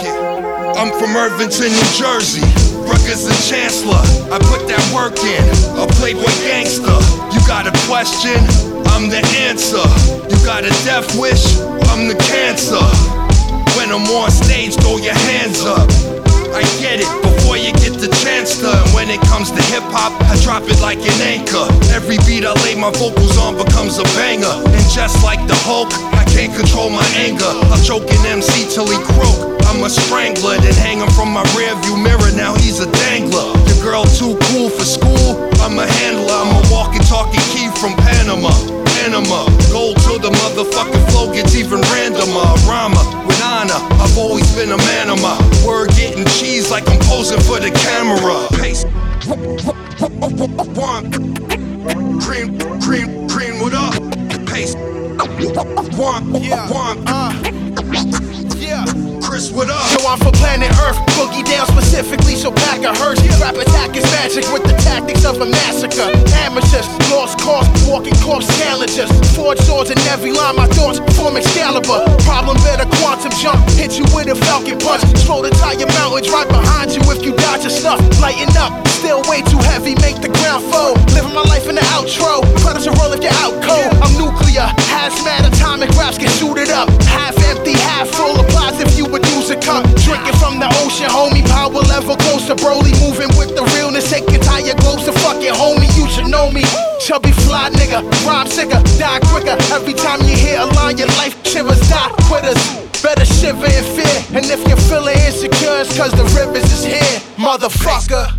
I'm from Irvington, New Jersey. Rutgers and Chancellor. I put that work in. A playboy gangster. You got a question? I'm the answer. You got a death wish? I'm the cancer. When I'm on stage, throw your hands up. I get it when it comes to hip hop, I drop it like an anchor. Every beat I lay my vocals on becomes a banger. And just like the Hulk, I can't control my anger. I'll choke an MC till he croak. I'm a strangler, then hang him from my rearview mirror. Now he's a dangler. Your girl too cool for school. I'm a handler. I'm a walkie talkie key from Panama. Panama. Gold till the motherfucking flow gets even. Been a man of my word getting cheese like I'm posing for the camera. Pace. One. Cream, cream, cream, what up? Pace. One, one. Uh. Yeah. Chris, what up? So I'm for planet Earth, boogie down specifically, so pack a hearse. Rap attack is magic with the tactics of a massacre. Amateurs, lost cause, walking corpse challenges. Forged swords in every line, my thoughts form Excalibur. Hit you with a falcon punch. Slow the tire mountains right behind you if you dodge your stuff. Lighten up, still way too heavy, make the ground fold. Living my life in the outro, predator roll if you're out cold. I'm nuclear, hazmat, atomic raps get suited up. Half empty, half full, applies if you would use a cup. Drinking from the ocean, homie, power level close to Broly. Moving with the realness, take your tire globes to fucking homie, you should know me. Chubby fly nigga, rhyme sicker, die quicker. Every time you hear a line, your life shivers, die quitters. Shiver in fear. And if you're feeling insecure, it's cause the rivers is here, motherfucker.